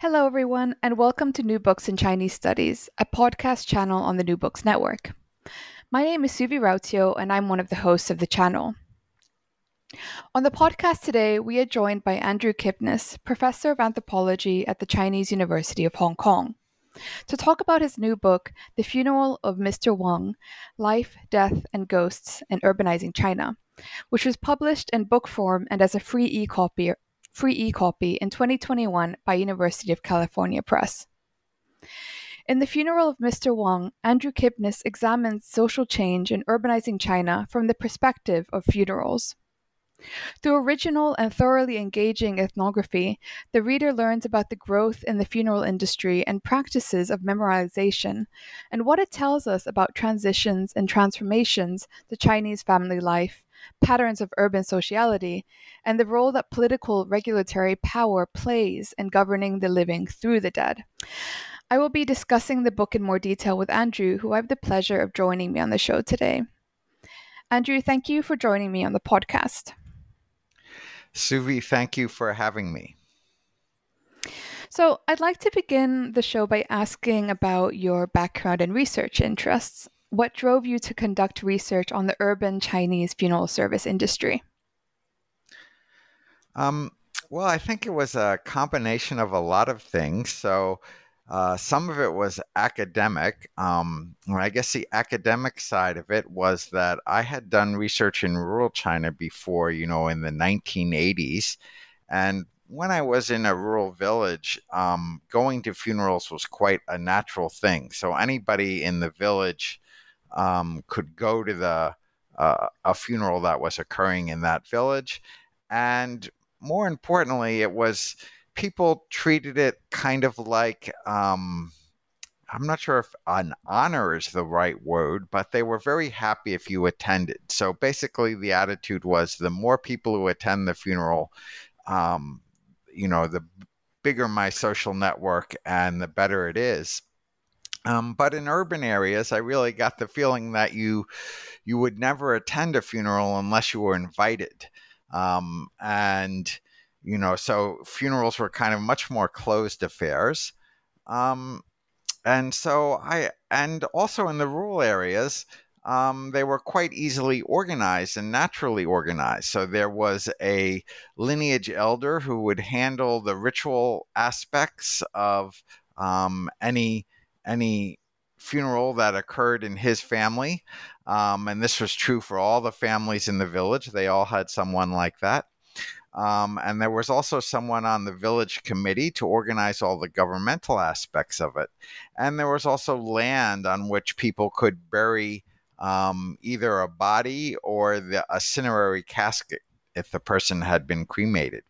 Hello, everyone, and welcome to New Books in Chinese Studies, a podcast channel on the New Books Network. My name is Suvi Rautio, and I'm one of the hosts of the channel. On the podcast today, we are joined by Andrew Kipnis, Professor of Anthropology at the Chinese University of Hong Kong, to talk about his new book, The Funeral of Mr. Wang Life, Death, and Ghosts in Urbanizing China, which was published in book form and as a free e copy free e-copy in 2021 by University of California Press. In The Funeral of Mr. Wang, Andrew Kipnis examines social change in urbanizing China from the perspective of funerals. Through original and thoroughly engaging ethnography, the reader learns about the growth in the funeral industry and practices of memorialization, and what it tells us about transitions and transformations to Chinese family life patterns of urban sociality, and the role that political regulatory power plays in governing the living through the dead. I will be discussing the book in more detail with Andrew, who I have the pleasure of joining me on the show today. Andrew, thank you for joining me on the podcast. Suvi, thank you for having me. So, I'd like to begin the show by asking about your background and research interests. What drove you to conduct research on the urban Chinese funeral service industry? Um, well, I think it was a combination of a lot of things. So, uh, some of it was academic. Um, I guess the academic side of it was that I had done research in rural China before, you know, in the 1980s. And when I was in a rural village, um, going to funerals was quite a natural thing. So anybody in the village um, could go to the uh, a funeral that was occurring in that village, and more importantly, it was people treated it kind of like um, I'm not sure if an honor is the right word, but they were very happy if you attended. So basically, the attitude was the more people who attend the funeral, um, you know, the bigger my social network and the better it is. Um, but in urban areas, I really got the feeling that you you would never attend a funeral unless you were invited, um, and you know, so funerals were kind of much more closed affairs. Um, and so I, and also in the rural areas, um, they were quite easily organized and naturally organized. So there was a lineage elder who would handle the ritual aspects of um, any any funeral that occurred in his family. Um, and this was true for all the families in the village. They all had someone like that. Um, and there was also someone on the village committee to organize all the governmental aspects of it. And there was also land on which people could bury um, either a body or the, a casket if the person had been cremated.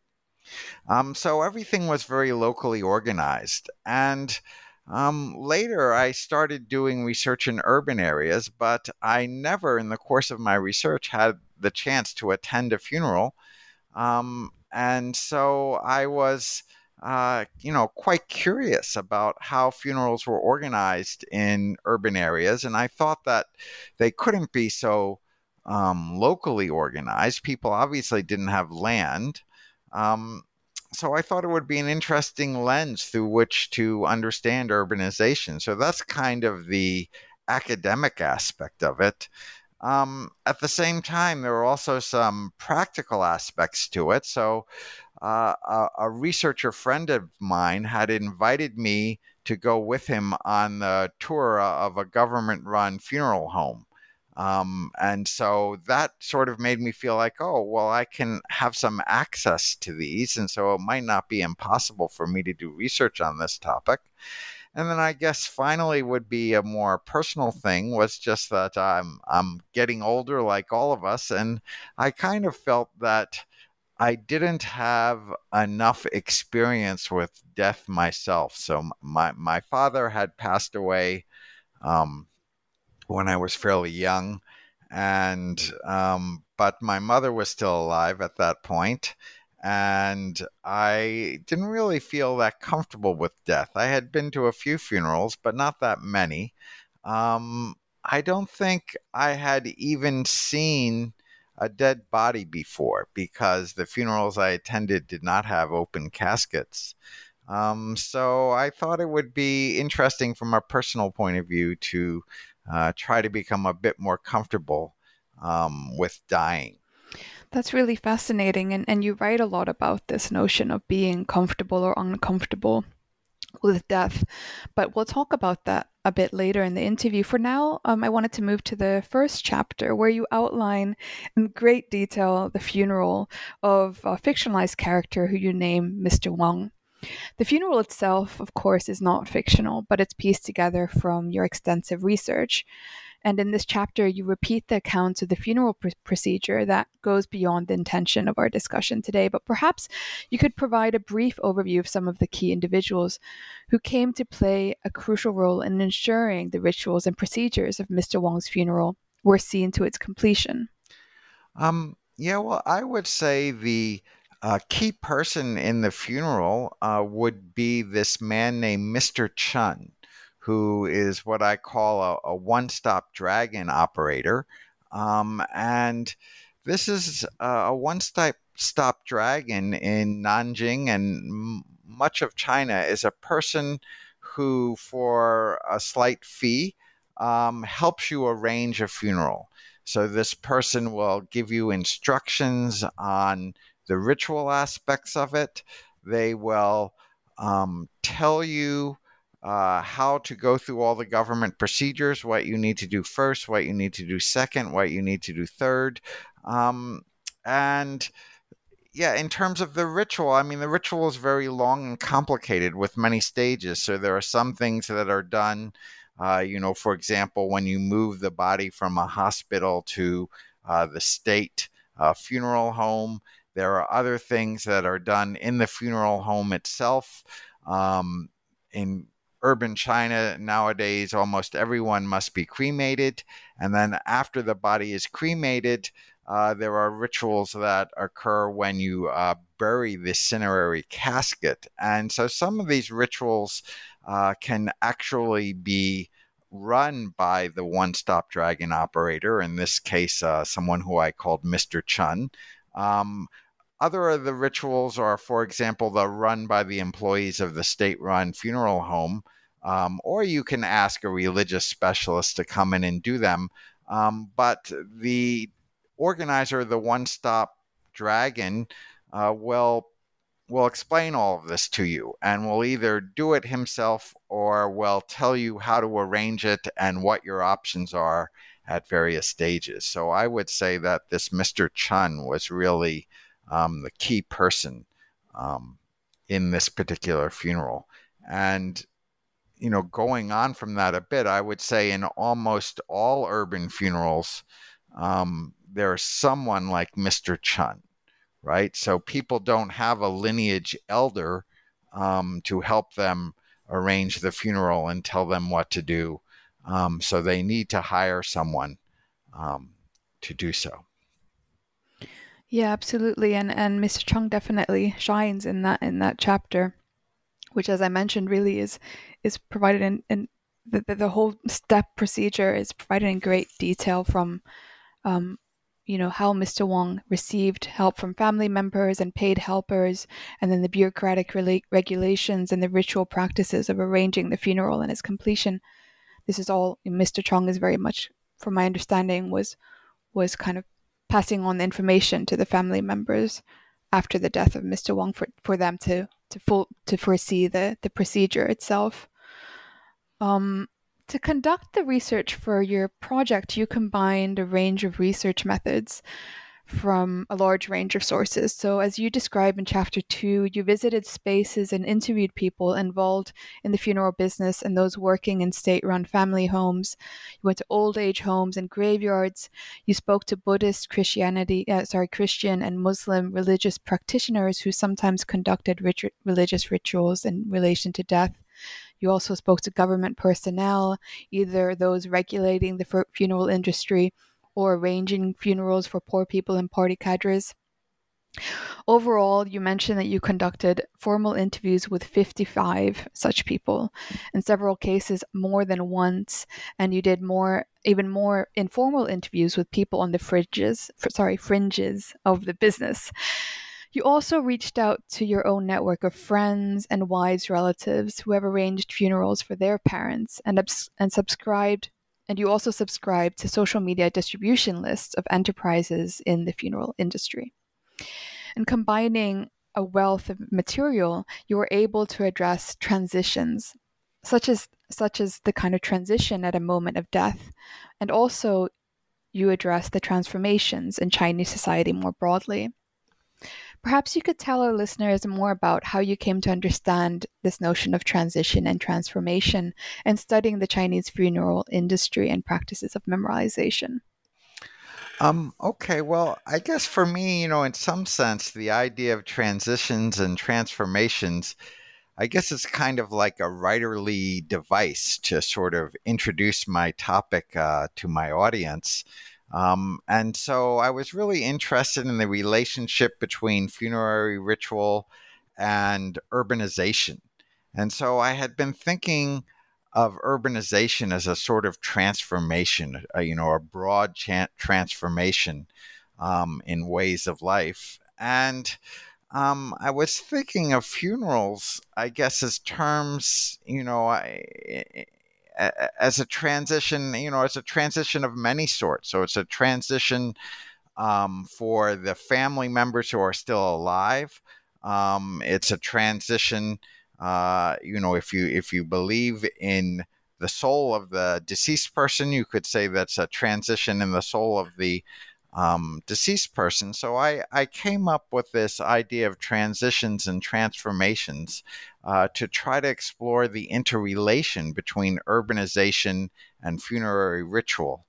Um, so everything was very locally organized. And um, later, I started doing research in urban areas, but I never, in the course of my research, had the chance to attend a funeral. Um, and so I was, uh, you know, quite curious about how funerals were organized in urban areas. And I thought that they couldn't be so um, locally organized. People obviously didn't have land. Um, so I thought it would be an interesting lens through which to understand urbanization. So that's kind of the academic aspect of it. Um, at the same time, there are also some practical aspects to it. So uh, a, a, researcher friend of mine had invited me to go with him on the tour of a government run funeral home. Um, and so that sort of made me feel like, oh, well, I can have some access to these. And so it might not be impossible for me to do research on this topic. And then I guess finally would be a more personal thing was just that I'm I'm getting older like all of us and I kind of felt that I didn't have enough experience with death myself. So my my father had passed away um, when I was fairly young, and um, but my mother was still alive at that point, and I didn't really feel that comfortable with death. I had been to a few funerals, but not that many. Um, I don't think I had even seen a dead body before because the funerals I attended did not have open caskets. Um, so I thought it would be interesting from a personal point of view to uh, try to become a bit more comfortable um, with dying. That's really fascinating. And, and you write a lot about this notion of being comfortable or uncomfortable with death. But we'll talk about that a bit later in the interview. For now, um, I wanted to move to the first chapter where you outline in great detail the funeral of a fictionalized character who you name Mr. Wang. The funeral itself, of course, is not fictional, but it's pieced together from your extensive research. And in this chapter, you repeat the accounts of the funeral pr- procedure that goes beyond the intention of our discussion today. But perhaps you could provide a brief overview of some of the key individuals who came to play a crucial role in ensuring the rituals and procedures of Mr. Wang's funeral were seen to its completion. Um, yeah, well, I would say the uh, key person in the funeral uh, would be this man named Mr. Chun who is what I call a, a one stop dragon operator. Um, and this is a one stop stop dragon in Nanjing and much of China is a person who, for a slight fee, um, helps you arrange a funeral. So this person will give you instructions on the ritual aspects of it. They will um, tell you uh, how to go through all the government procedures, what you need to do first, what you need to do second, what you need to do third. Um, and yeah, in terms of the ritual, I mean, the ritual is very long and complicated with many stages. So there are some things that are done, uh, you know, for example, when you move the body from a hospital to uh, the state uh, funeral home, there are other things that are done in the funeral home itself. Um, in urban China nowadays, almost everyone must be cremated. And then after the body is cremated, uh, there are rituals that occur when you uh, bury the cinerary casket. And so some of these rituals uh, can actually be run by the one stop dragon operator, in this case, uh, someone who I called Mr. Chun. Um, other of the rituals are, for example, the run by the employees of the state run funeral home, um, or you can ask a religious specialist to come in and do them. Um, but the organizer, the One Stop Dragon, uh, will will explain all of this to you and will either do it himself or will tell you how to arrange it and what your options are at various stages. So I would say that this Mr. Chun was really um, the key person um, in this particular funeral. And you know, going on from that a bit, I would say in almost all urban funerals, um, there's someone like Mr. Chun, right? So people don't have a lineage elder um, to help them arrange the funeral and tell them what to do. Um, so they need to hire someone um, to do so. Yeah, absolutely, and and Mr. Chung definitely shines in that in that chapter which, as I mentioned, really is is provided in, in the, the, the whole step procedure is provided in great detail from, um, you know, how Mr. Wang received help from family members and paid helpers, and then the bureaucratic regulations and the ritual practices of arranging the funeral and its completion. This is all Mr. Chong is very much, from my understanding, was was kind of passing on the information to the family members after the death of Mr. Wang for, for them to to full to foresee the the procedure itself. Um, to conduct the research for your project, you combined a range of research methods from a large range of sources. So, as you describe in chapter two, you visited spaces and interviewed people involved in the funeral business and those working in state run family homes. You went to old age homes and graveyards. You spoke to Buddhist, Christianity, uh, sorry, Christian and Muslim religious practitioners who sometimes conducted rit- religious rituals in relation to death. You also spoke to government personnel, either those regulating the funeral industry or arranging funerals for poor people and party cadres. Overall, you mentioned that you conducted formal interviews with 55 such people, in several cases more than once, and you did more, even more informal interviews with people on the fringes, sorry, fringes of the business. You also reached out to your own network of friends and wives, relatives who have arranged funerals for their parents and, and subscribed and you also subscribe to social media distribution lists of enterprises in the funeral industry. And combining a wealth of material, you are able to address transitions, such as such as the kind of transition at a moment of death, and also you address the transformations in Chinese society more broadly. Perhaps you could tell our listeners more about how you came to understand this notion of transition and transformation and studying the Chinese funeral industry and practices of memorialization. Um, okay, well, I guess for me, you know, in some sense, the idea of transitions and transformations, I guess it's kind of like a writerly device to sort of introduce my topic uh, to my audience. Um, and so I was really interested in the relationship between funerary ritual and urbanization. And so I had been thinking of urbanization as a sort of transformation, uh, you know, a broad transformation um, in ways of life. And um, I was thinking of funerals, I guess, as terms, you know, I, as a transition, you know, it's a transition of many sorts. So it's a transition um, for the family members who are still alive. Um, it's a transition, uh, you know, if you if you believe in the soul of the deceased person, you could say that's a transition in the soul of the um, deceased person. So I, I came up with this idea of transitions and transformations uh, to try to explore the interrelation between urbanization and funerary ritual.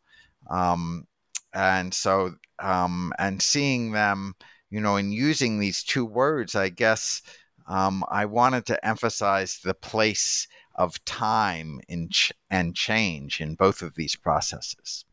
Um, and so, um, and seeing them, you know, in using these two words, I guess um, I wanted to emphasize the place of time in ch- and change in both of these processes.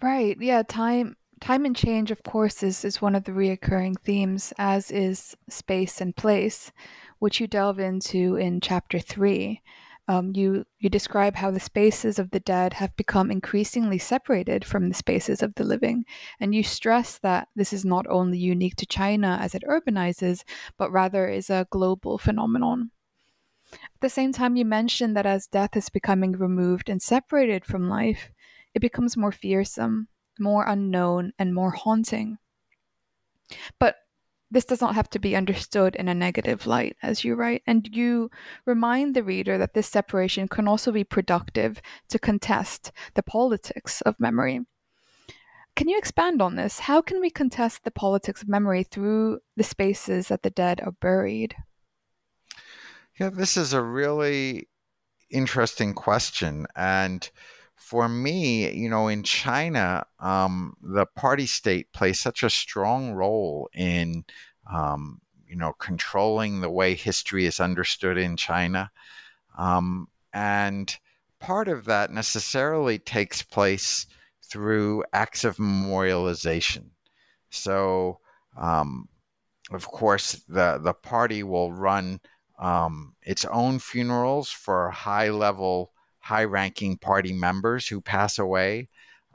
Right. Yeah. Time. Time and change, of course, is, is one of the reoccurring themes, as is space and place, which you delve into in chapter three. Um, you you describe how the spaces of the dead have become increasingly separated from the spaces of the living, and you stress that this is not only unique to China as it urbanizes, but rather is a global phenomenon. At the same time, you mention that as death is becoming removed and separated from life, it becomes more fearsome, more unknown, and more haunting. But this does not have to be understood in a negative light, as you write, and you remind the reader that this separation can also be productive to contest the politics of memory. Can you expand on this? How can we contest the politics of memory through the spaces that the dead are buried? Yeah, this is a really interesting question. And for me, you know, in China, um, the party state plays such a strong role in, um, you know, controlling the way history is understood in China. Um, and part of that necessarily takes place through acts of memorialization. So, um, of course, the, the party will run um, its own funerals for high level high ranking party members who pass away.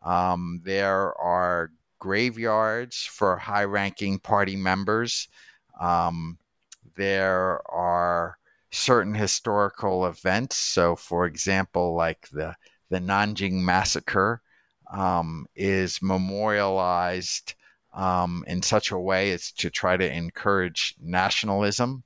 Um, there are graveyards for high ranking party members. Um, there are certain historical events. So, for example, like the, the Nanjing Massacre um, is memorialized um, in such a way as to try to encourage nationalism.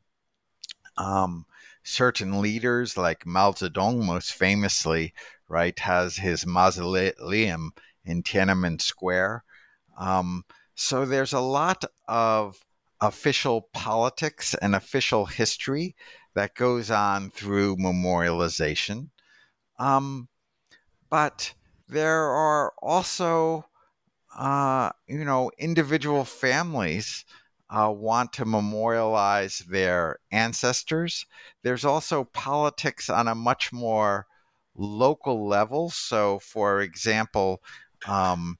Um, certain leaders, like Mao Zedong, most famously, right, has his mausoleum in Tiananmen Square. Um, so there's a lot of official politics and official history that goes on through memorialization. Um, but there are also, uh, you know, individual families uh, want to memorialize their ancestors. There's also politics on a much more local level. So, for example, um,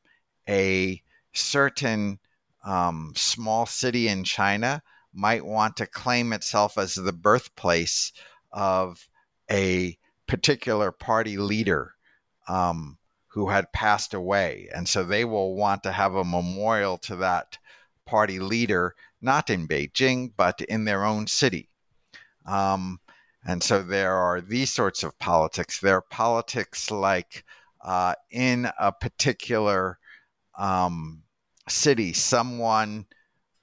a certain um, small city in China might want to claim itself as the birthplace of a particular party leader um, who had passed away. And so they will want to have a memorial to that party leader, not in Beijing, but in their own city. Um, and so there are these sorts of politics. There are politics like uh, in a particular um, city, someone,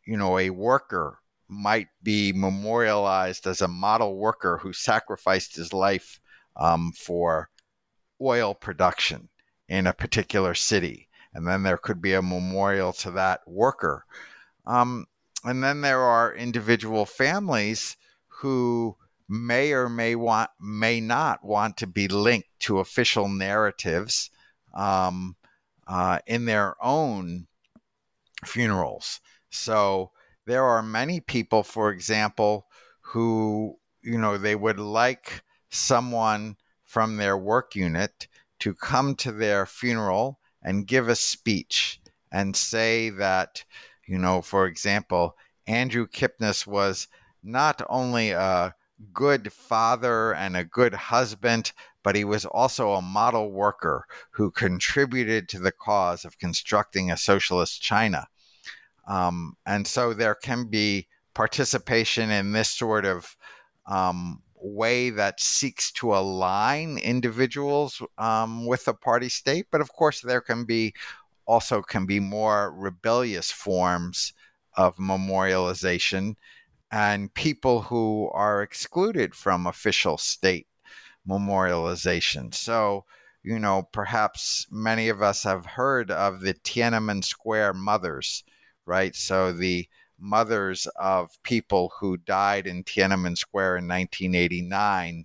you know, a worker might be memorialized as a model worker who sacrificed his life um, for oil production in a particular city. And then there could be a memorial to that worker. Um, and then there are individual families who may or may want may not want to be linked to official narratives um, uh, in their own funerals. So there are many people, for example, who you know they would like someone from their work unit to come to their funeral and give a speech and say that, you know, for example, Andrew Kipnis was not only a good father and a good husband, but he was also a model worker who contributed to the cause of constructing a socialist China. Um, and so there can be participation in this sort of um, way that seeks to align individuals um, with the party state. But of course, there can be also can be more rebellious forms of memorialization and people who are excluded from official state memorialization. So, you know, perhaps many of us have heard of the Tiananmen Square mothers, right? So the mothers of people who died in Tiananmen Square in 1989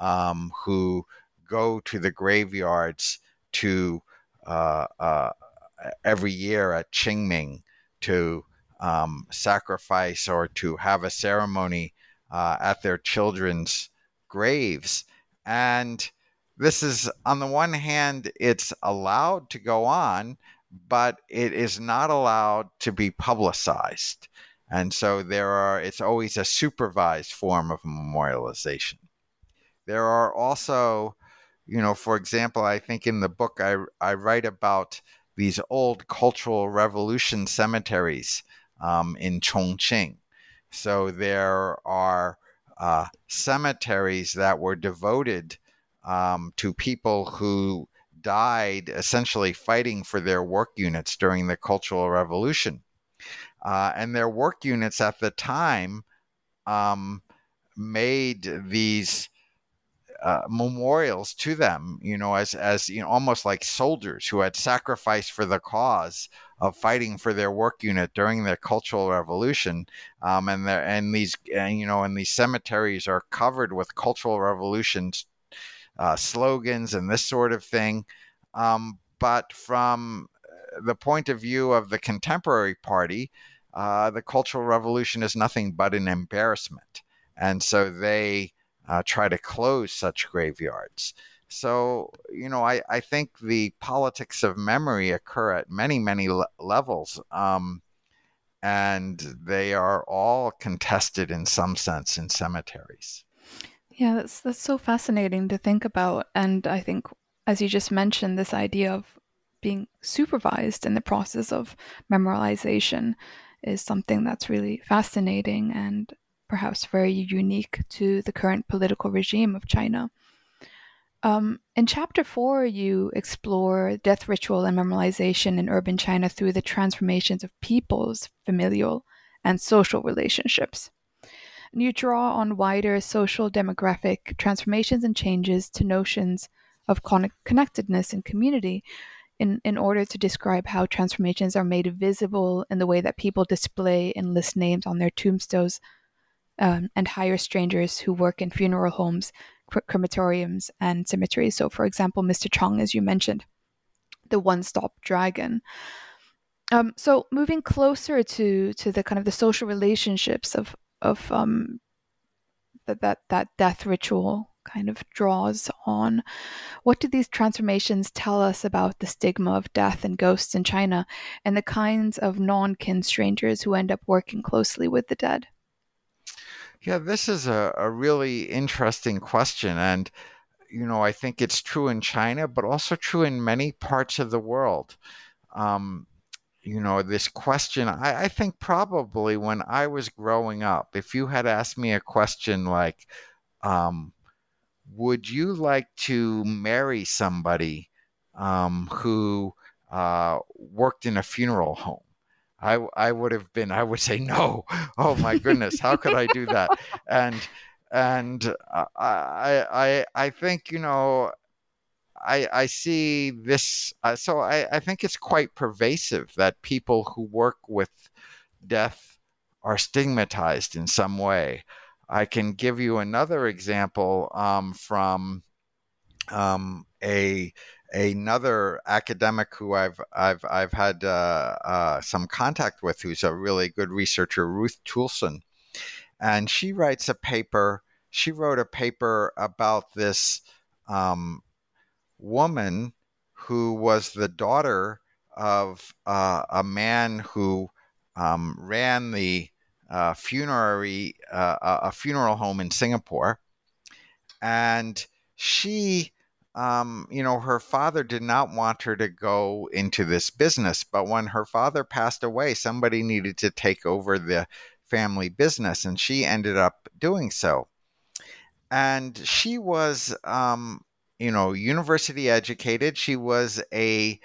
um, who go to the graveyards to uh, uh, every year at Qingming to um, sacrifice or to have a ceremony uh, at their children's graves. And this is, on the one hand, it's allowed to go on, but it is not allowed to be publicized. And so there are, it's always a supervised form of memorialization. There are also, you know, for example, I think in the book I, I write about these old cultural revolution cemeteries um, in Chongqing. So there are uh, cemeteries that were devoted um, to people who died essentially fighting for their work units during the Cultural Revolution. Uh, and their work units at the time um, made these uh, memorials to them, you know, as as you know, almost like soldiers who had sacrificed for the cause of fighting for their work unit during the Cultural Revolution. Um, and there and these and, you know, and these cemeteries are covered with Cultural Revolutions uh, slogans and this sort of thing. Um, but from uh, the point of view of the contemporary party, uh, the Cultural Revolution is nothing but an embarrassment. And so they uh, try to close such graveyards. So, you know, I, I think the politics of memory occur at many, many le- levels. Um, and they are all contested in some sense in cemeteries. Yeah, that's that's so fascinating to think about. And I think as you just mentioned, this idea of being supervised in the process of memorialization is something that's really fascinating and perhaps very unique to the current political regime of China. Um, in chapter four, you explore death ritual and memorialization in urban China through the transformations of people's familial and social relationships. And you draw on wider social demographic transformations and changes to notions of con- connectedness and community in, in order to describe how transformations are made visible in the way that people display and list names on their tombstones um, and hire strangers who work in funeral homes crematoriums and cemeteries. So, for example, Mr. Chong, as you mentioned, the one-stop dragon. Um, so, moving closer to to the kind of the social relationships of of um, that that that death ritual kind of draws on. What do these transformations tell us about the stigma of death and ghosts in China and the kinds of non kin strangers who end up working closely with the dead? Yeah, this is a, a really interesting question. And, you know, I think it's true in China, but also true in many parts of the world. Um, you know, this question, I, I, think probably when I was growing up, if you had asked me a question like, um, would you like to marry somebody um, who uh, worked in a funeral home? I I would have been I would say no. Oh my goodness, how could I do that? And and I I I think you know I I see this. Uh, so I I think it's quite pervasive that people who work with death are stigmatized in some way. I can give you another example um, from um, a another academic who I've I've I've had uh, uh, some contact with, who's a really good researcher, Ruth Toulson, and she writes a paper. She wrote a paper about this um, woman who was the daughter of uh, a man who um, ran the uh, funerary uh, a funeral home in Singapore, and she um, you know, her father did not want her to go into this business. But when her father passed away, somebody needed to take over the family business, and she ended up doing so. And she was, um, you know, university educated. She was a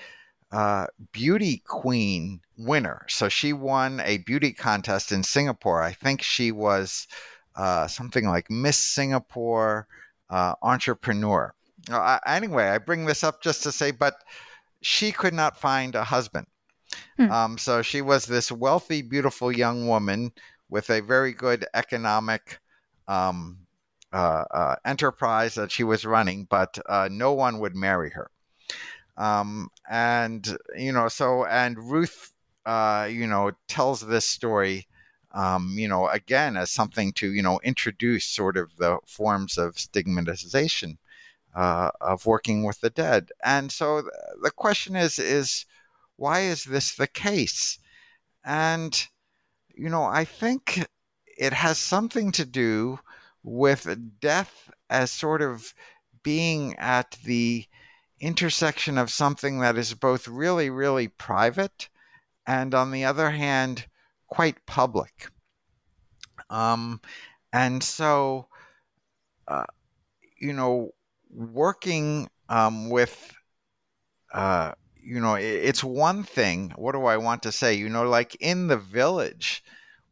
uh, beauty queen winner. So she won a beauty contest in Singapore. I think she was uh, something like Miss Singapore uh, Entrepreneur. Uh, anyway, I bring this up just to say, but she could not find a husband. Hmm. Um, so she was this wealthy, beautiful young woman with a very good economic um, uh, uh, enterprise that she was running, but uh, no one would marry her. Um, and you know, so and Ruth, uh, you know, tells this story. Um, you know, again, as something to, you know, introduce sort of the forms of stigmatization uh, of working with the dead. And so the question is is why is this the case? And you know, I think it has something to do with death as sort of being at the intersection of something that is both really, really private and, on the other hand, quite public. Um, and so, uh, you know, working um, with, uh, you know, it's one thing. What do I want to say? You know, like in the village,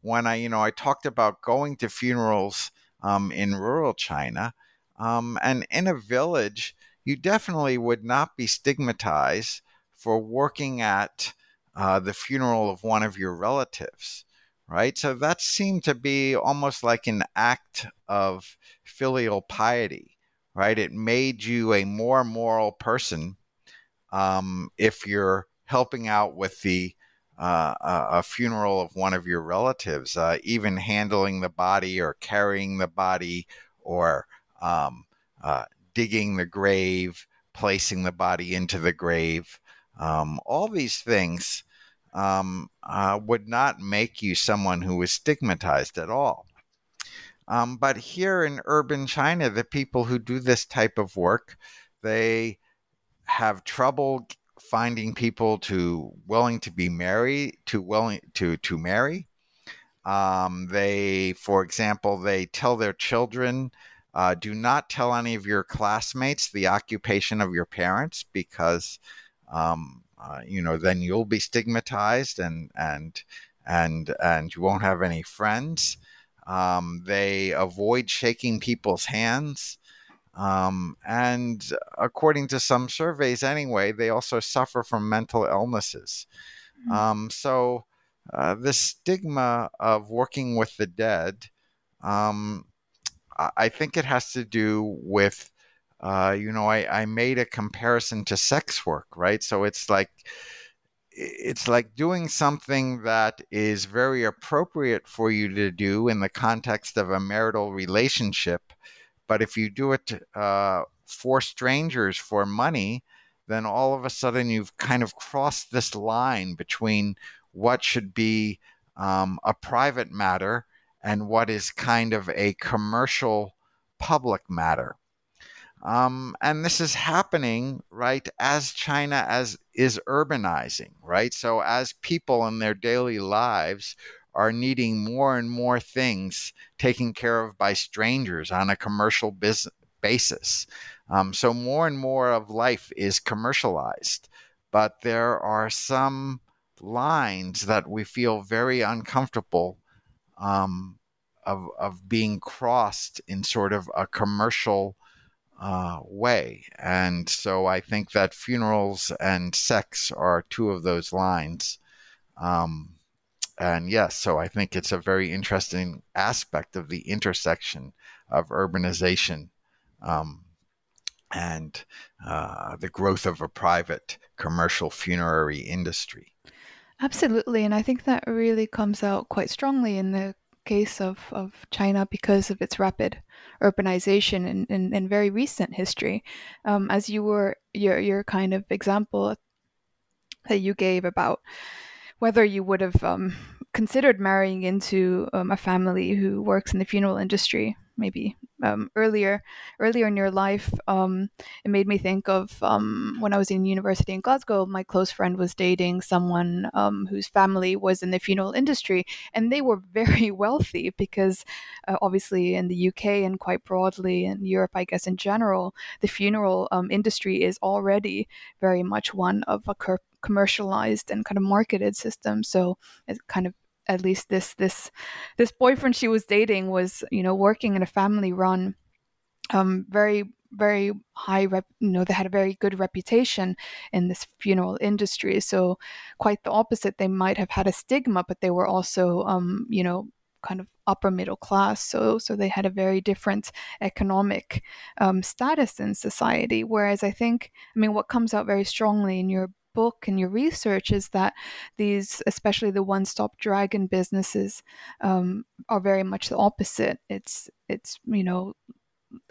when I, you know, I talked about going to funerals um, in rural China, um, and in a village, you definitely would not be stigmatized for working at uh, the funeral of one of your relatives, right? So that seemed to be almost like an act of filial piety right? It made you a more moral person um, if you're helping out with the uh, a funeral of one of your relatives, uh, even handling the body or carrying the body or um, uh, digging the grave, placing the body into the grave. Um, all these things um, uh, would not make you someone who was stigmatized at all. Um, but here in urban China, the people who do this type of work, they have trouble finding people to willing to be married, to willing to to marry. Um, they, for example, they tell their children Uh, do not tell any of your classmates the occupation of your parents because, um, uh, you know, then you'll be stigmatized and and and and you won't have any friends. Um, they avoid shaking people's hands. Um, and according to some surveys, anyway, they also suffer from mental illnesses. Mm-hmm. Um, so, uh, the stigma of working with the dead, um, I think it has to do with, uh, you know, I, I made a comparison to sex work, right? So it's like, it's like doing something that is very appropriate for you to do in the context of a marital relationship. But if you do it uh, for strangers for money, then all of a sudden you've kind of crossed this line between what should be um, a private matter and what is kind of a commercial public matter. Um, and this is happening right as China as is urbanizing, right? So as people in their daily lives are needing more and more things taken care of by strangers on a commercial basis. Um, so more and more of life is commercialized, but there are some lines that we feel very uncomfortable um, of of being crossed in sort of a commercial uh, way. And so I think that funerals and sex are two of those lines. Um, and yes, so I think it's a very interesting aspect of the intersection of urbanization um, and uh, the growth of a private commercial funerary industry. Absolutely. And I think that really comes out quite strongly in the case of, of China because of its rapid urbanization in, in, in very recent history. Um, as you were your your kind of example that you gave about whether you would have um, considered marrying into um, a family who works in the funeral industry maybe um, earlier earlier in your life um, it made me think of um, when i was in university in glasgow my close friend was dating someone um, whose family was in the funeral industry and they were very wealthy because uh, obviously in the uk and quite broadly in europe i guess in general the funeral um, industry is already very much one of a commercialized and kind of marketed system. So it kind of at least this this this boyfriend she was dating was you know working in a family run um very very high rep you know they had a very good reputation in this funeral industry. So quite the opposite they might have had a stigma but they were also um you know kind of upper middle class. So so they had a very different economic um, status in society. Whereas i think i mean what comes out very strongly in your book and your research is that these, especially the one-stop dragon businesses, um, are very much the opposite. It's it's you know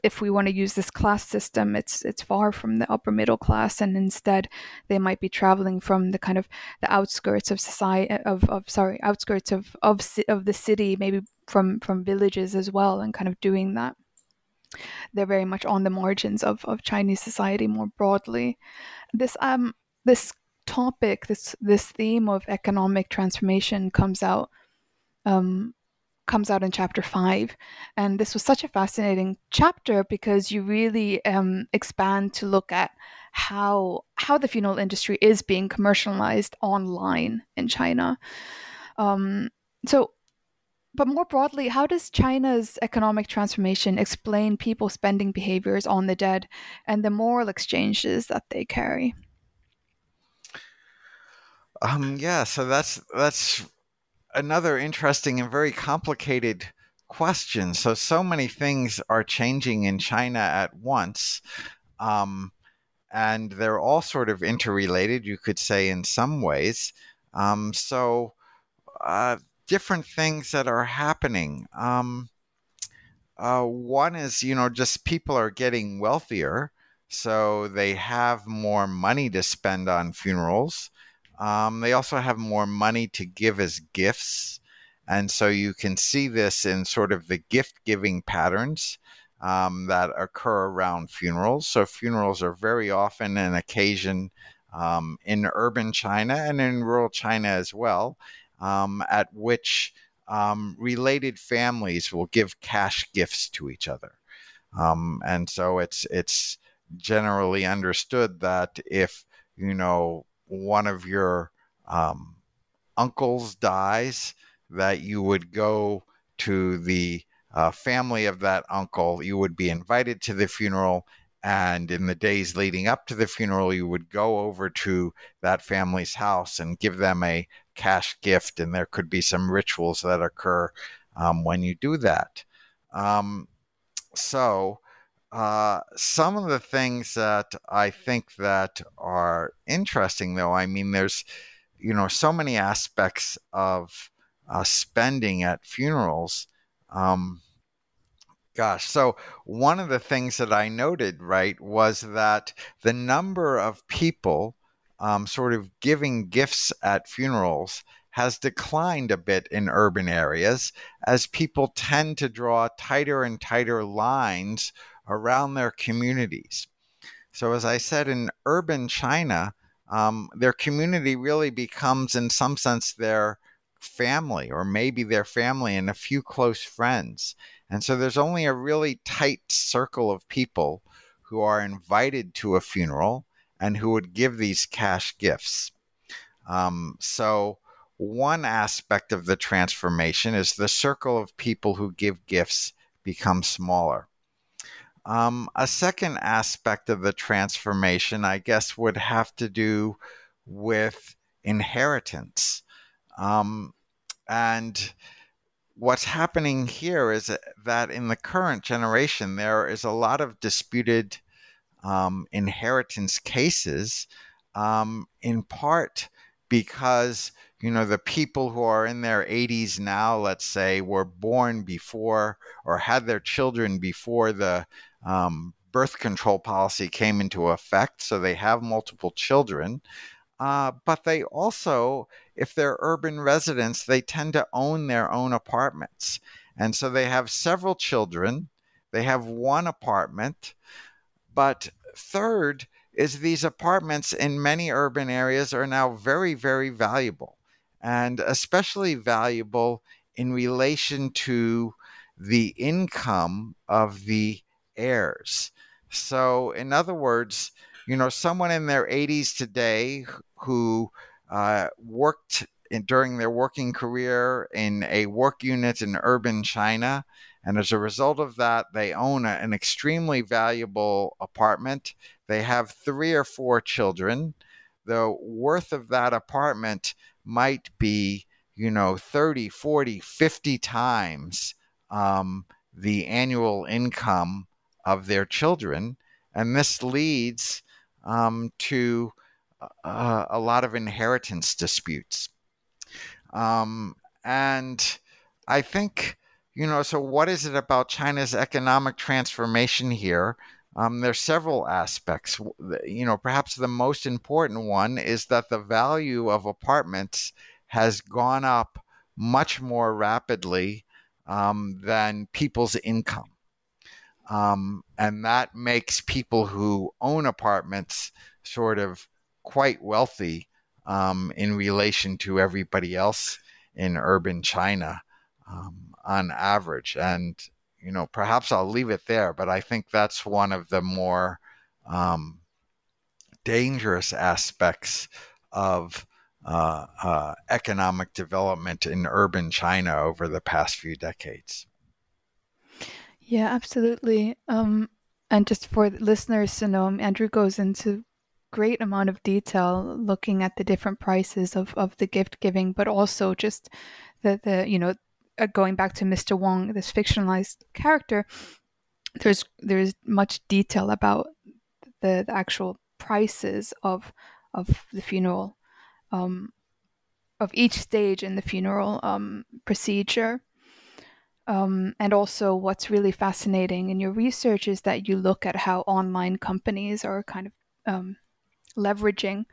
if we want to use this class system, it's it's far from the upper middle class, and instead they might be traveling from the kind of the outskirts of society of, of sorry outskirts of of of the city, maybe from from villages as well, and kind of doing that. They're very much on the margins of, of Chinese society more broadly. This um this topic, this this theme of economic transformation comes out um, comes out in chapter five, and this was such a fascinating chapter because you really um, expand to look at how how the funeral industry is being commercialized online in China. Um, so but more broadly, how does China's economic transformation explain people's spending behaviors on the dead and the moral exchanges that they carry? Um, yeah, so that's that's another interesting and very complicated question. So so many things are changing in China at once, um, and they're all sort of interrelated. You could say in some ways. Um, so uh, different things that are happening. Um, uh, one is you know just people are getting wealthier, so they have more money to spend on funerals. Um, they also have more money to give as gifts. And so you can see this in sort of the gift giving patterns um, that occur around funerals. So, funerals are very often an occasion um, in urban China and in rural China as well, um, at which um, related families will give cash gifts to each other. Um, and so it's it's generally understood that if you know one of your um, uncles dies, that you would go to the uh, family of that uncle. You would be invited to the funeral, and in the days leading up to the funeral, you would go over to that family's house and give them a cash gift. And there could be some rituals that occur um, when you do that. Um, so, uh, some of the things that I think that are interesting, though, I mean, there's you know so many aspects of uh, spending at funerals. Um, gosh, so one of the things that I noted, right, was that the number of people um, sort of giving gifts at funerals has declined a bit in urban areas as people tend to draw tighter and tighter lines around their communities. So, as I said, in urban China, um, their community really becomes, in some sense, their family, or maybe their family and a few close friends. And so there's only a really tight circle of people who are invited to a funeral and who would give these cash gifts. Um, so, one aspect of the transformation is the circle of people who give gifts becomes smaller. Um, a second aspect of the transformation, I guess, would have to do with inheritance. Um, and what's happening here is that in the current generation, there is a lot of disputed um, inheritance cases, um, in part because you know the people who are in their 80s now let's say were born before or had their children before the um, birth control policy came into effect, so they have multiple children. Uh, but they also, if they're urban residents, they tend to own their own apartments. And so they have several children, they have one apartment. But third is these apartments in many urban areas are now very, very valuable, and especially valuable in relation to the income of the heirs. So, in other words, you know, someone in their 80s today who uh, worked in, during their working career in a work unit in urban China, and as a result of that, they own a, an extremely valuable apartment. They have three or four children. The worth of that apartment might be, you know, 30, 40, 50 times um, the annual income of their children. And this leads um, to uh, a lot of inheritance disputes. Um, and I think, you know, so what is it about China's economic transformation here? Um, are several aspects. You know, perhaps the most important one is that the value of apartments has gone up much more rapidly um, than people's income. Um, and that makes people who own apartments sort of quite wealthy um, in relation to everybody else in urban China um, on average. And, you know, perhaps I'll leave it there, but I think that's one of the more um, dangerous aspects of uh, uh, economic development in urban China over the past few decades. Yeah, absolutely. Um, and just for listeners to know, Andrew goes into great amount of detail looking at the different prices of, of the gift giving, but also just the, the you know, uh, going back to Mr. Wang, this fictionalized character, there's there's much detail about the, the actual prices of of the funeral, um, of each stage in the funeral um, procedure. Um, and also, what's really fascinating in your research is that you look at how online companies are kind of um, leveraging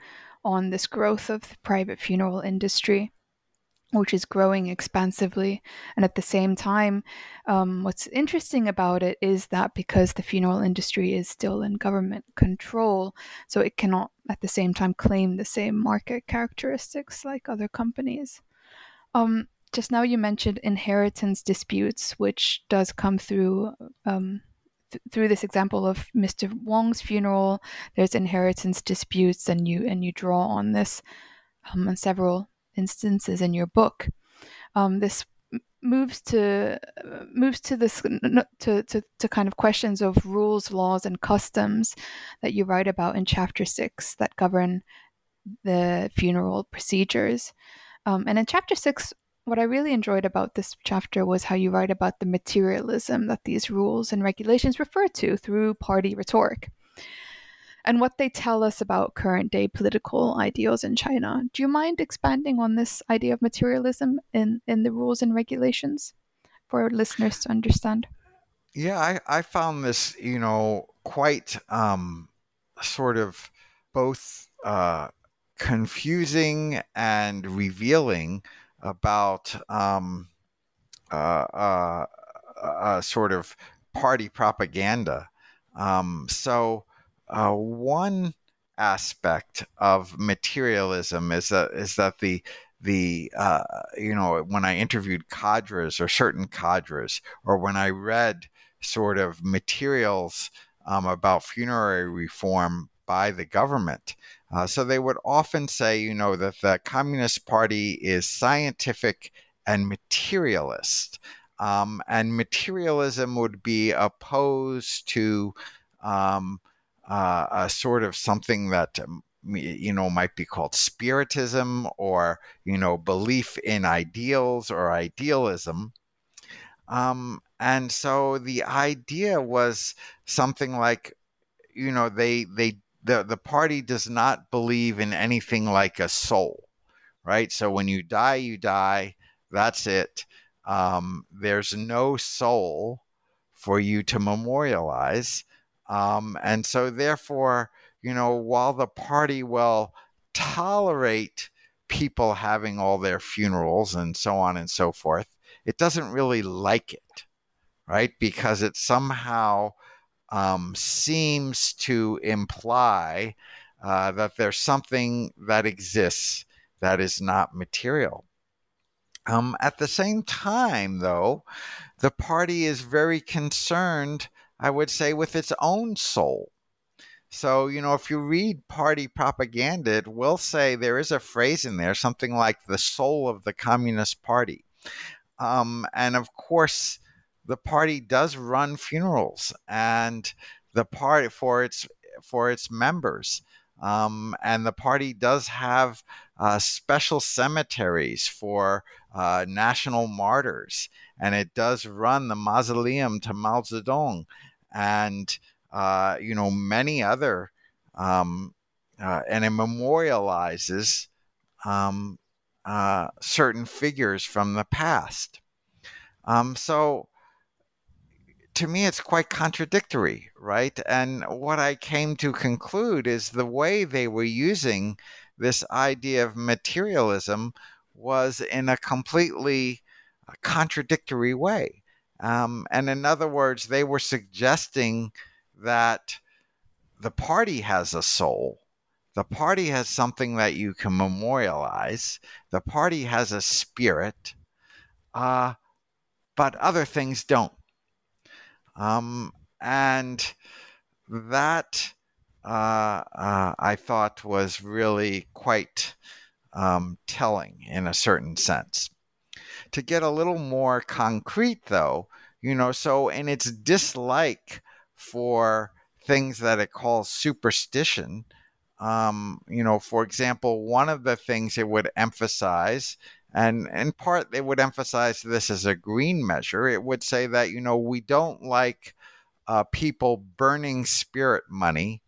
on this growth of the private funeral industry, which is growing expansively. And at the same time, um, what's interesting about it is that because the funeral industry is still in government control, so it cannot at the same time claim the same market characteristics like other companies. Um, just now you mentioned inheritance disputes, which does come through um, th- through this example of Mr. Wang's funeral, there's inheritance disputes, and you and you draw on this um, on several instances in your book. Um, this moves to moves to this to, to, to kind of questions of rules, laws, and customs that you write about in chapter six that govern the funeral procedures. Um, and in chapter six, what I really enjoyed about this chapter was how you write about the materialism that these rules and regulations refer to through party rhetoric and what they tell us about current day political ideals in China. Do you mind expanding on this idea of materialism in, in the rules and regulations for our listeners to understand? Yeah, I, I found this, you know, quite um, sort of both uh, confusing and revealing about um, uh, uh, uh, sort of party propaganda. Um, so, uh, one aspect of materialism is that is that the the uh, you know when I interviewed cadres or certain cadres, or when I read sort of materials um, about funerary reform by the government. Uh, so they would often say, you know, that the Communist Party is scientific and materialist. Um, and materialism would be opposed to um, uh, a sort of something that um, you know might be called spiritism or you know belief in ideals or idealism um, and so the idea was something like you know they they the the party does not believe in anything like a soul right? So when you die you die. That's it. Um, there's no soul for you to memorialize. Um, and so, therefore, you know, while the party will tolerate people having all their funerals and so on and so forth, it doesn't really like it, right? Because it somehow um, seems to imply uh, that there's something that exists that is not material. Um, at the same time, though, the party is very concerned I would say, with its own soul. So, you know, if you read party propaganda, it will say there is a phrase in there, something like the soul of the Communist Party. Um, and of course, the party does run funerals and the party for its for its members. Um, and the party does have uh, special cemeteries for uh, national martyrs, and it does run the mausoleum to Mao Zedong and uh, you know many other, um, uh, and it memorializes um, uh, certain figures from the past. Um, so to me, it's quite contradictory, right? And what I came to conclude is the way they were using this idea of materialism was in a completely uh, contradictory way. Um, and in other words, they were suggesting that the party has a soul. The party has something that you can memorialize. The party has a spirit, uh, but other things don't. Um, and that uh, uh, I thought was really quite um, telling in a certain sense. To get a little more concrete, though, you know, so in its dislike for things that it calls superstition, um, you know, for example, one of the things it would emphasize, and in part they would emphasize this as a green measure, it would say that, you know, we don't like uh, people burning spirit money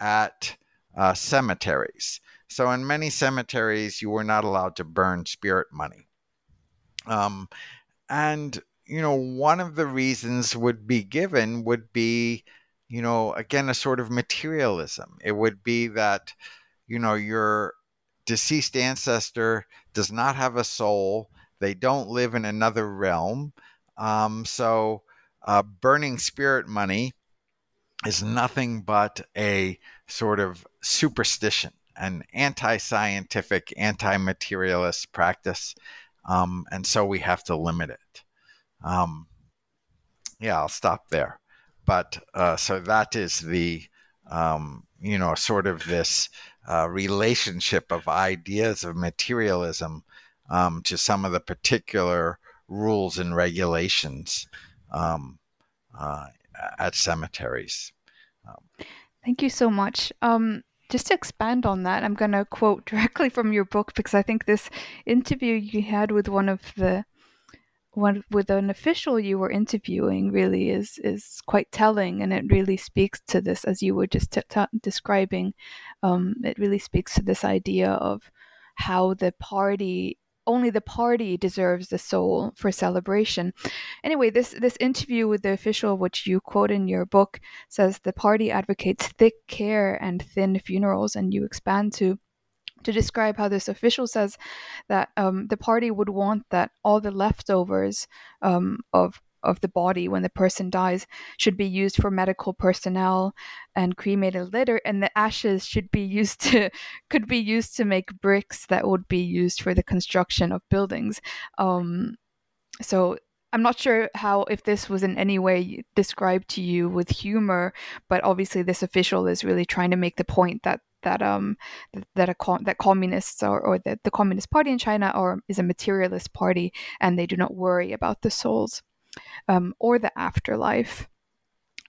at uh, cemeteries. So in many cemeteries, you were not allowed to burn spirit money. Um, and, you know, one of the reasons would be given would be, you know, again, a sort of materialism. It would be that, you know, your deceased ancestor does not have a soul, they don't live in another realm. Um, so, uh, burning spirit money is nothing but a sort of superstition, an anti scientific, anti materialist practice um, and so we have to limit it. Um, yeah, I'll stop there. but uh, so that is the um, you know sort of this uh, relationship of ideas of materialism um, to some of the particular rules and regulations um, uh, at cemeteries. Um, Thank you so much. Um, just to expand on that, I'm going to quote directly from your book because I think this interview you had with one of the one with an official you were interviewing really is is quite telling, and it really speaks to this as you were just t- t- describing. Um, it really speaks to this idea of how the party only the party deserves the soul for celebration. Anyway, this this interview with the official, which you quote in your book, says the party advocates thick care and thin funerals, and you expand to to describe how this official says that um, the party would want that all the leftovers um, of of the body when the person dies should be used for medical personnel and cremated later and the ashes should be used to could be used to make bricks that would be used for the construction of buildings. Um, so i'm not sure how if this was in any way described to you with humor but obviously this official is really trying to make the point that that um that a that communists or, or that the communist party in China or is a materialist party and they do not worry about the souls um, or the afterlife.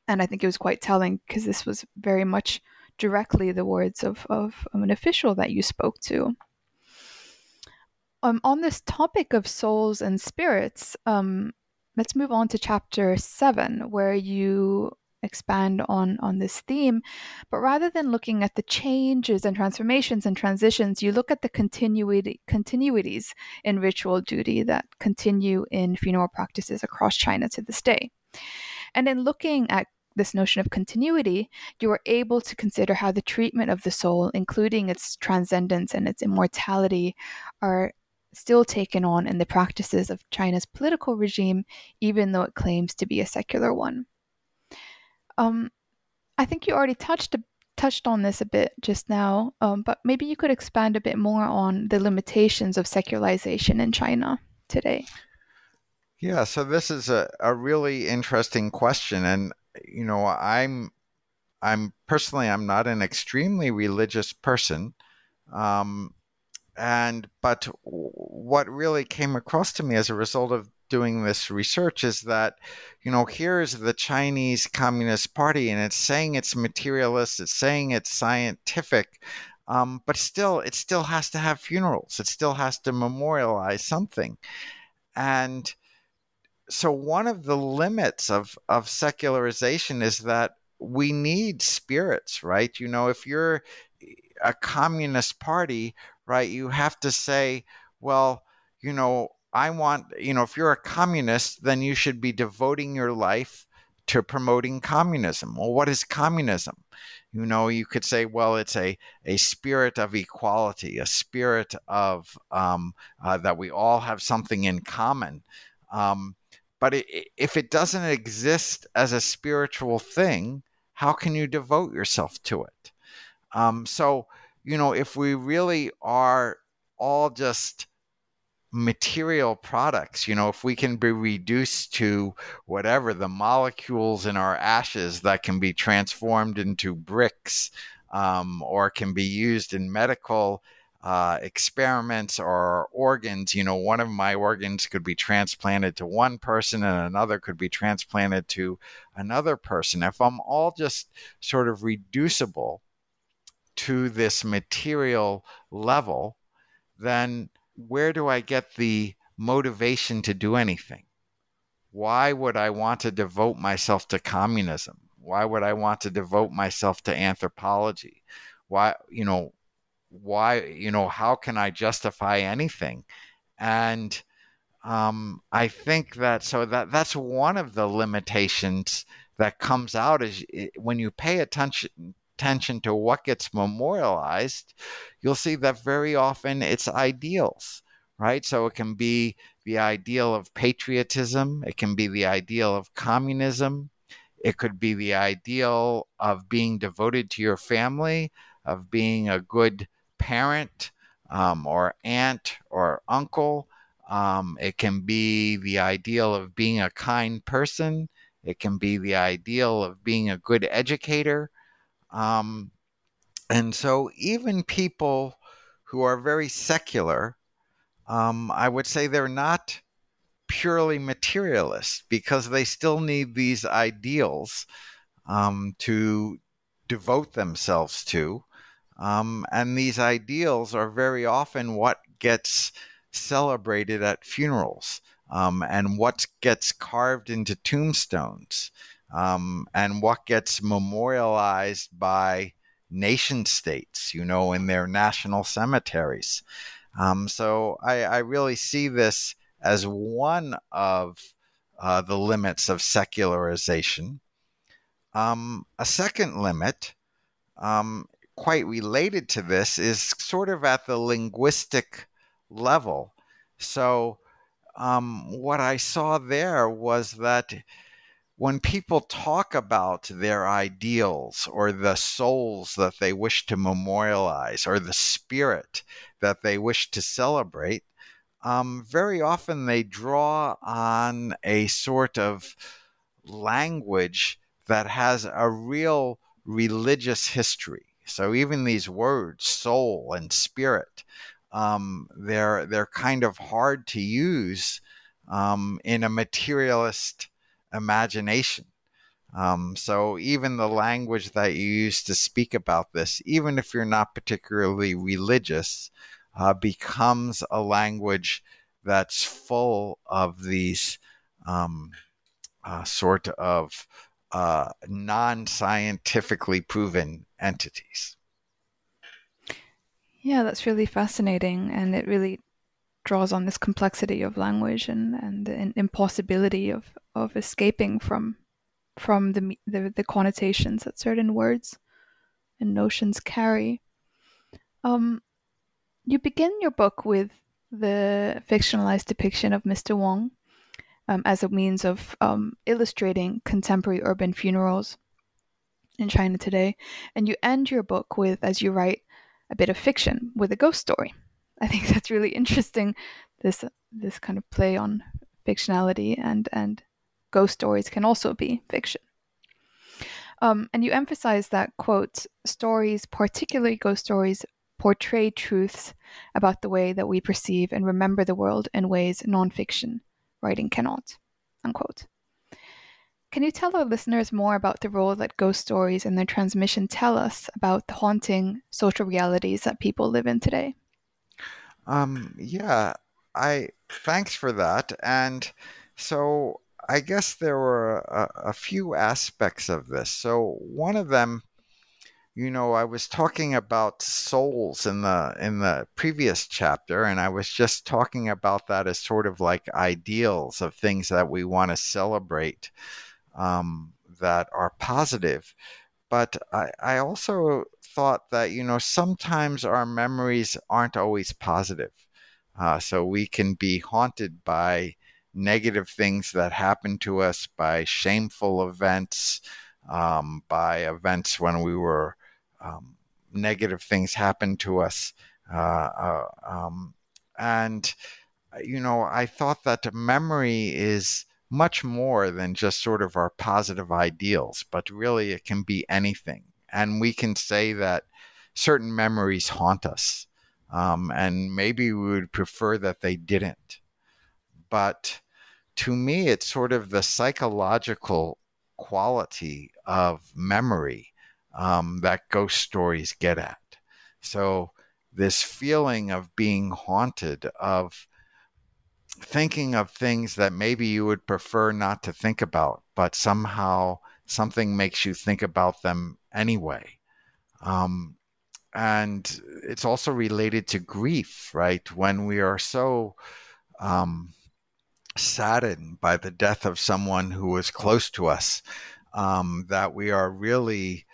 And I think it was quite telling because this was very much directly the words of, of, an official that you spoke to. Um, on this topic of souls and spirits, um, let's move on to chapter seven, where you expand on on this theme but rather than looking at the changes and transformations and transitions you look at the continuity continuities in ritual duty that continue in funeral practices across China to this day and in looking at this notion of continuity, you are able to consider how the treatment of the soul, including its transcendence and its immortality, are still taken on in the practices of China's political regime, even though it claims to be a secular one. Um, I think you already touched touched on this a bit just now, um, but maybe you could expand a bit more on the limitations of secularization in China today. Yeah, so this is a, a really interesting question, and you know, I'm I'm personally I'm not an extremely religious person, um, and but what really came across to me as a result of doing this research is that, you know, here's the Chinese Communist Party and it's saying it's materialist, it's saying it's scientific, um, but still, it still has to have funerals, it still has to memorialize something. And so, one of the limits of, of secularization is that we need spirits, right? You know, if you're a communist party, right, you have to say, well, you know, I want, you know, if you're a communist, then you should be devoting your life to promoting communism. Well, what is communism? You know, you could say, well, it's a, a spirit of equality, a spirit of um, uh, that we all have something in common. Um, but it, if it doesn't exist as a spiritual thing, how can you devote yourself to it? Um, so, you know, if we really are all just material products. You know, if we can be reduced to whatever the molecules in our ashes that can be transformed into bricks um, or can be used in medical uh, experiments or organs. You know, one of my organs could be transplanted to one person and another could be transplanted to another person. If I'm all just sort of reducible to this material level, then where do I get the motivation to do anything? Why would I want to devote myself to communism? Why would I want to devote myself to anthropology? Why, you know, why, you know, how can I justify anything? And um, I think that so that that's one of the limitations that comes out is when you pay attention attention to what gets memorialized, you'll see that very often it's ideals, right? So it can be the ideal of patriotism, it can be the ideal of communism, it could be the ideal of being devoted to your family, of being a good parent um, or aunt or uncle. Um, it can be the ideal of being a kind person. It can be the ideal of being a good educator. Um, and so, even people who are very secular, um, I would say they're not purely materialist because they still need these ideals um, to devote themselves to. Um, and these ideals are very often what gets celebrated at funerals um, and what gets carved into tombstones um, and what gets memorialized by nation states, you know, in their national cemeteries. Um, so I, I, really see this as one of uh, the limits of secularization. Um, a second limit, um, quite related to this, is sort of at the linguistic level. So, um, what I saw there was that when people talk about their ideals or the souls that they wish to memorialize or the spirit that they wish to celebrate, um, very often they draw on a sort of language that has a real religious history. So even these words, soul and spirit, um, they're they're kind of hard to use um, in a materialist imagination. Um, so even the language that you use to speak about this, even if you're not particularly religious, uh, becomes a language that's full of these um, uh, sort of uh, non scientifically proven entities. Yeah, that's really fascinating. And it really draws on this complexity of language and, and the impossibility of, of escaping from from the, the, the connotations that certain words and notions carry. Um, you begin your book with the fictionalized depiction of Mr. Wang um, as a means of um, illustrating contemporary urban funerals in China today. And you end your book with, as you write, a bit of fiction with a ghost story. I think that's really interesting. This this kind of play on fictionality and and ghost stories can also be fiction. Um, and you emphasize that quote stories, particularly ghost stories, portray truths about the way that we perceive and remember the world in ways nonfiction writing cannot. Unquote. Can you tell our listeners more about the role that ghost stories and their transmission tell us about the haunting social realities that people live in today? Um, yeah, I thanks for that. And so I guess there were a, a few aspects of this. So one of them you know i was talking about souls in the in the previous chapter and i was just talking about that as sort of like ideals of things that we want to celebrate um, that are positive but I, I also thought that you know sometimes our memories aren't always positive uh, so we can be haunted by negative things that happened to us by shameful events um, by events when we were um, negative things happened to us. Uh, uh, um, and, uh, you know, I thought that memory is much more than just sort of our positive ideals, but really it can be anything. And we can say that certain memories haunt us. Um, and maybe we would prefer that they didn't. But to me, it's sort of the psychological quality of memory um, that ghost stories get at. So, this feeling of being haunted, of thinking of things that maybe you would prefer not to think about, but somehow something makes you think about them anyway. Um, and it's also related to grief, right? When we are so um, saddened by the death of someone who was close to us, um, that we are really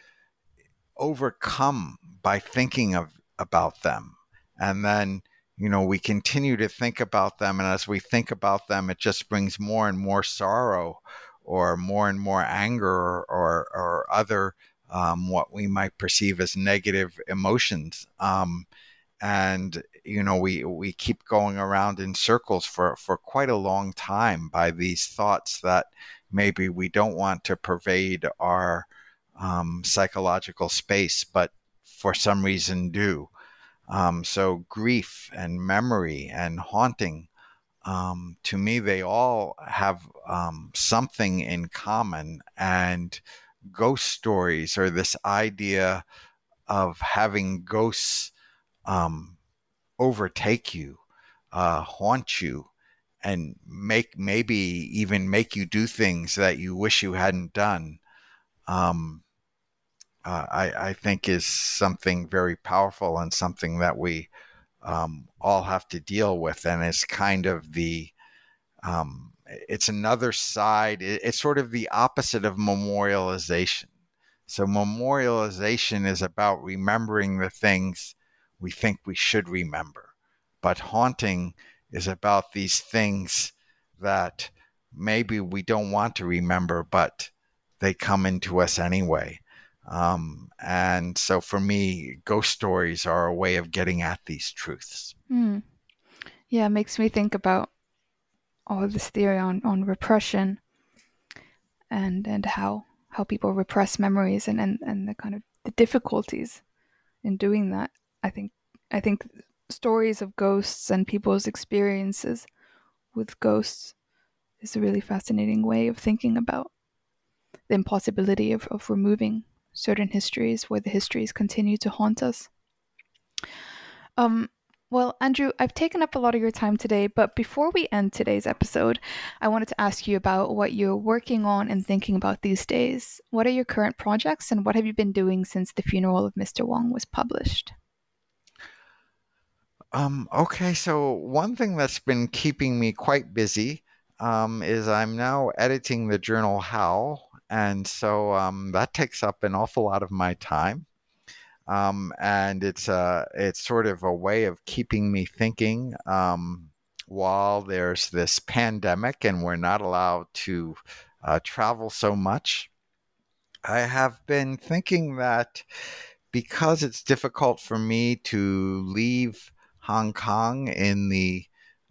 overcome by thinking of about them. And then you know we continue to think about them and as we think about them it just brings more and more sorrow or more and more anger or or, or other um, what we might perceive as negative emotions. Um, and you know we we keep going around in circles for for quite a long time by these thoughts that maybe we don't want to pervade our um, psychological space, but for some reason do. Um, so grief and memory and haunting, um, to me, they all have um, something in common. And ghost stories or this idea of having ghosts um, overtake you, uh, haunt you, and make maybe even make you do things that you wish you hadn't done. Um, uh, I, I, think is something very powerful and something that we um, all have to deal with, and it's kind of the um, it's another side. It's sort of the opposite of memorialization. So memorialization is about remembering the things we think we should remember, but haunting is about these things that maybe we don't want to remember, but they come into us anyway. Um, and so for me, ghost stories are a way of getting at these truths. Mm. Yeah, it makes me think about all this theory on, on repression and and how how people repress memories and, and, and the kind of the difficulties in doing that. I think I think stories of ghosts and people's experiences with ghosts is a really fascinating way of thinking about the impossibility of, of removing certain histories where the histories continue to haunt us. Um, well, Andrew, I've taken up a lot of your time today, but before we end today's episode, I wanted to ask you about what you're working on and thinking about these days. What are your current projects and what have you been doing since The Funeral of Mr. Wang was published? Um, okay, so one thing that's been keeping me quite busy um, is I'm now editing the journal HAU, and so um, that takes up an awful lot of my time. Um, and it's a uh, it's sort of a way of keeping me thinking um, while there's this pandemic and we're not allowed to uh, travel so much. I have been thinking that because it's difficult for me to leave Hong Kong in the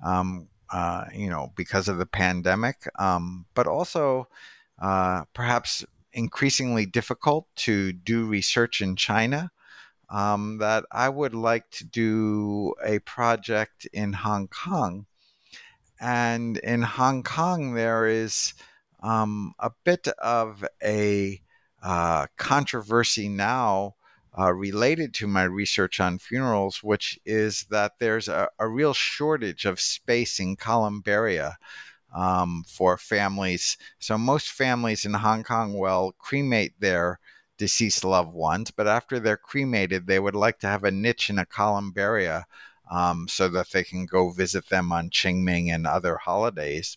um, uh, you know because of the pandemic, um, but also uh, perhaps increasingly difficult to do research in China um, that I would like to do a project in Hong Kong. And in Hong Kong, there is um, a bit of a uh, controversy now uh, related to my research on funerals, which is that there's a, a real shortage of space in columbaria um, for families. So most families in Hong Kong will cremate their deceased loved ones, but after they're cremated, they would like to have a niche in a columbaria um, so that they can go visit them on Qingming and other holidays.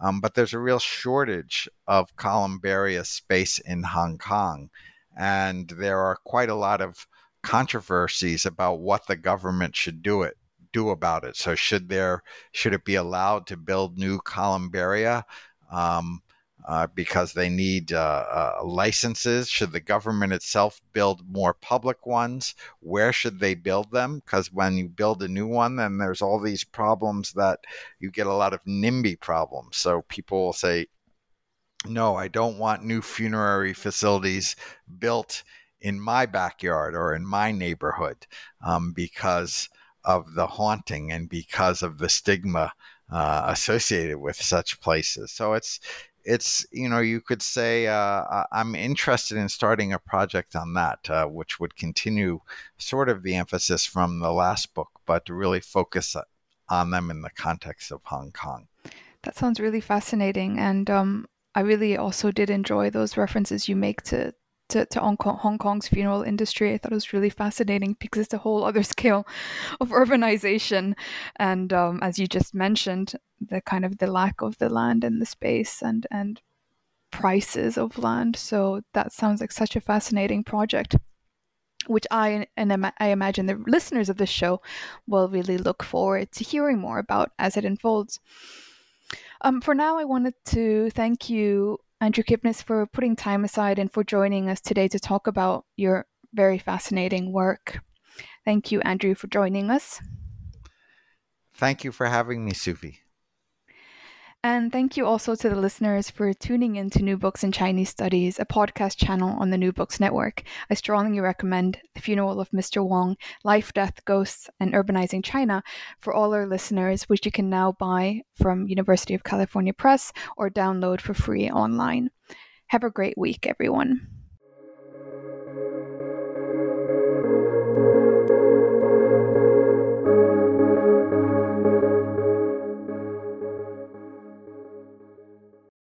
Um, but there's a real shortage of columbaria space in Hong Kong, and there are quite a lot of controversies about what the government should do it do about it. So should there should it be allowed to build new columbaria? Um, uh, because they need uh, uh, licenses. Should the government itself build more public ones? Where should they build them? Because when you build a new one, then there's all these problems that you get a lot of NIMBY problems. So people will say, no, I don't want new funerary facilities built in my backyard or in my neighborhood um, because of the haunting and because of the stigma uh, associated with such places. So it's it's you know you could say uh, I'm interested in starting a project on that, uh, which would continue sort of the emphasis from the last book, but to really focus on them in the context of Hong Kong. That sounds really fascinating, and um, I really also did enjoy those references you make to to, to Hong, Kong, Hong Kong's funeral industry. I thought it was really fascinating because it's a whole other scale of urbanization. And um, as you just mentioned, the kind of the lack of the land and the space and, and prices of land. So that sounds like such a fascinating project. Which I and I imagine the listeners of this show will really look forward to hearing more about as it unfolds. Um, for now, I wanted to thank you Andrew Kipnis, for putting time aside and for joining us today to talk about your very fascinating work. Thank you, Andrew, for joining us. Thank you for having me, Suvi. And thank you also to the listeners for tuning in to New Books in Chinese Studies, a podcast channel on the New Books Network. I strongly recommend The Funeral of Mr. Wang, Life, Death, Ghosts, and Urbanizing China for all our listeners, which you can now buy from University of California Press or download for free online. Have a great week, everyone.